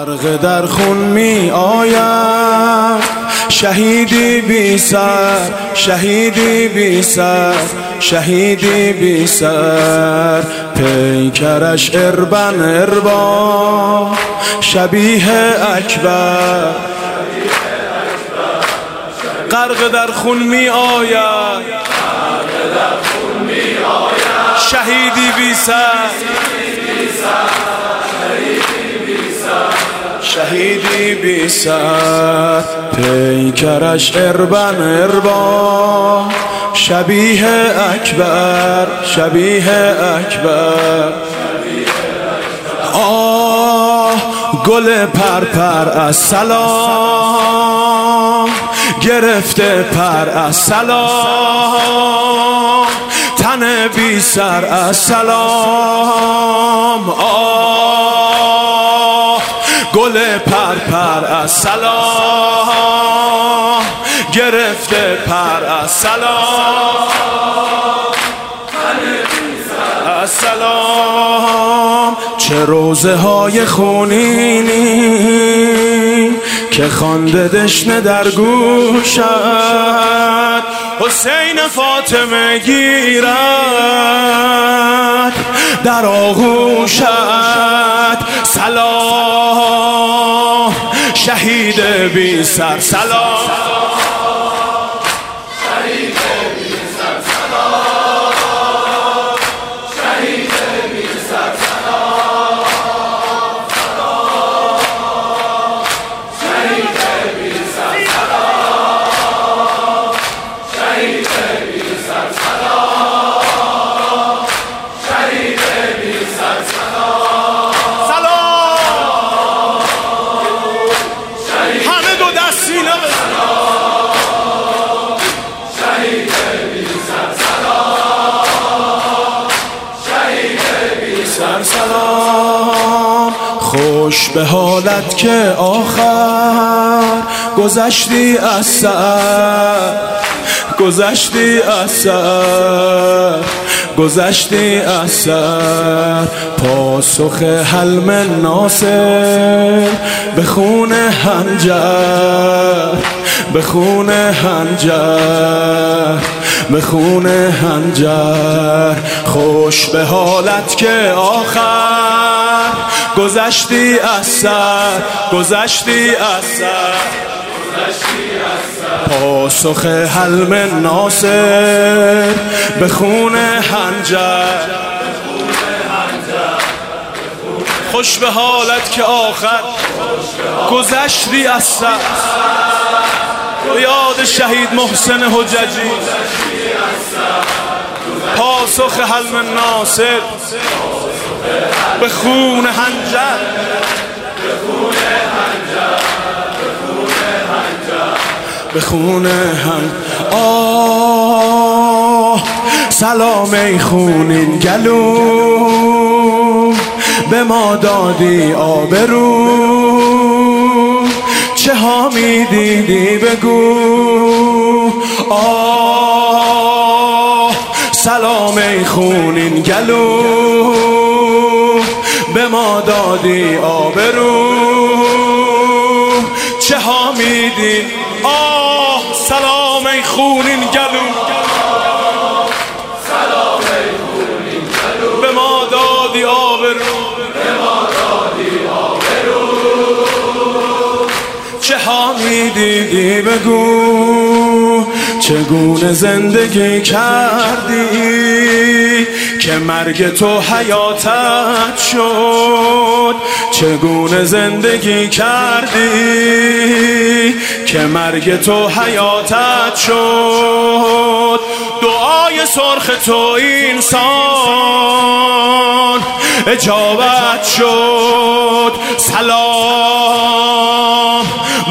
غرق در خون می آید. شهیدی بی سر شهیدی بی سر شهیدی بی سر. پیکرش اربن اربا. شبیه اکبر. غرق در خون می آید. شهیدی بی سر. شهیدی بی سر. پیکرش اربن اربا. شبیه اکبر شبیه اکبر. آه گل پرپر از سلام. گرفته پر از سلام. تن بی سر از سلام. گل پر از سلام گرفته پر از سلام از سلام چه روزه های خونینی که خانده دشنه در گوشت. حسین فاطمه گیرد. در آغوشت. سلام. شهید بی سر. سلام. خوش به حالت که آخر گذشتی از سر گذشتی از سر گذشتی از سر. پاسخ حلم ناصر به خون هنجر به خون هنجر. به خون هنجر. خوش به حالت که آخر. گذشتی از سر گذشتی از سر. پاسخ حلم ناصر. به خون هنجر. خوش به حالت که آخر. گذشتی از سر. یاد شهید محسن حججی. پاسخ حلم ناصر. به خون هنجر به خون هم آه سلام ای خونین گلو. به ما دادی آبرو. چه ها می دیدی بگو. آه سلام ای خونین گلو. به ما دادی آبرو. چه ها میدی؟ آه سلام ای خونین گلو. ها می‌دیدی بگو چگونه زندگی کردی که مرگ تو حیاتت شد؟ چگونه زندگی کردی که مرگ تو حیاتت شد؟ دعای سرخ تو اینسان اجابت شد. سلام.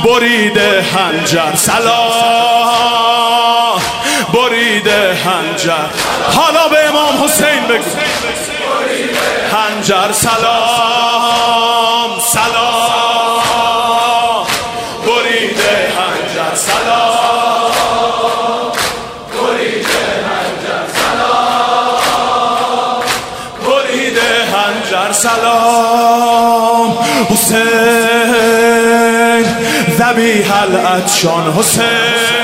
برید هنجر. سلام برید هنجر. حالا به امام حسین بگو. هنجر. سلام. سلام. برید هنجر. سلام. هنجر. سلام. هنجر. سلام. حسین. ذبیح الاتشان حسین.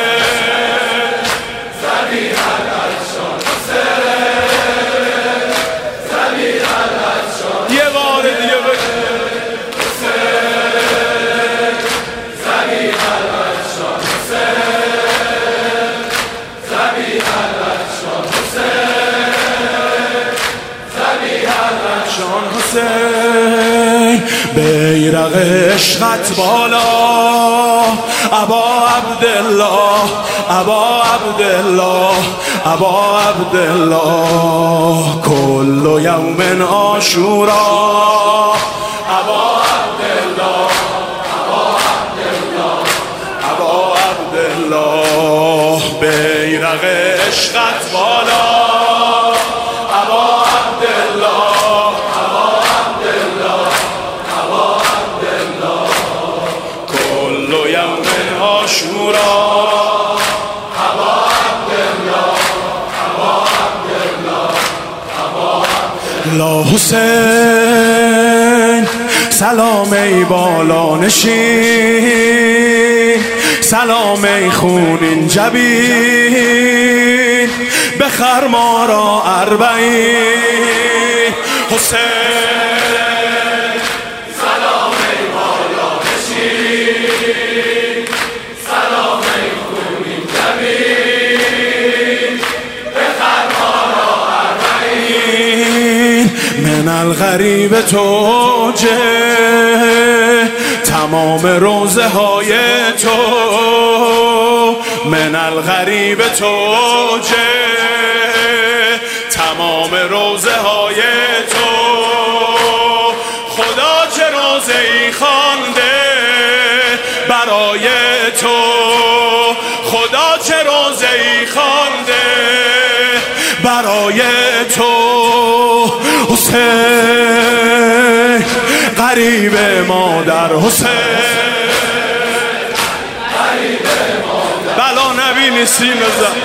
بیرق عشقت بالا. ابا عبدالله ابا عبدالله ابا عبدالله. کل یوم آشورا ابا عبدالله ابا عبدالله ابا عبدالله. بیرق عشقت بالا. حسین. سلام ای بالا نشین. سلام ای خونین جبین. بخر ما را اربعین حسین. من الغریب توجه. تمام روزه های تو من الغریب توجه. تمام روزه های تو خدا چه روزه ای خانده برای تو حسین قریب مادر حسین. بلا نبی نیستی نزد.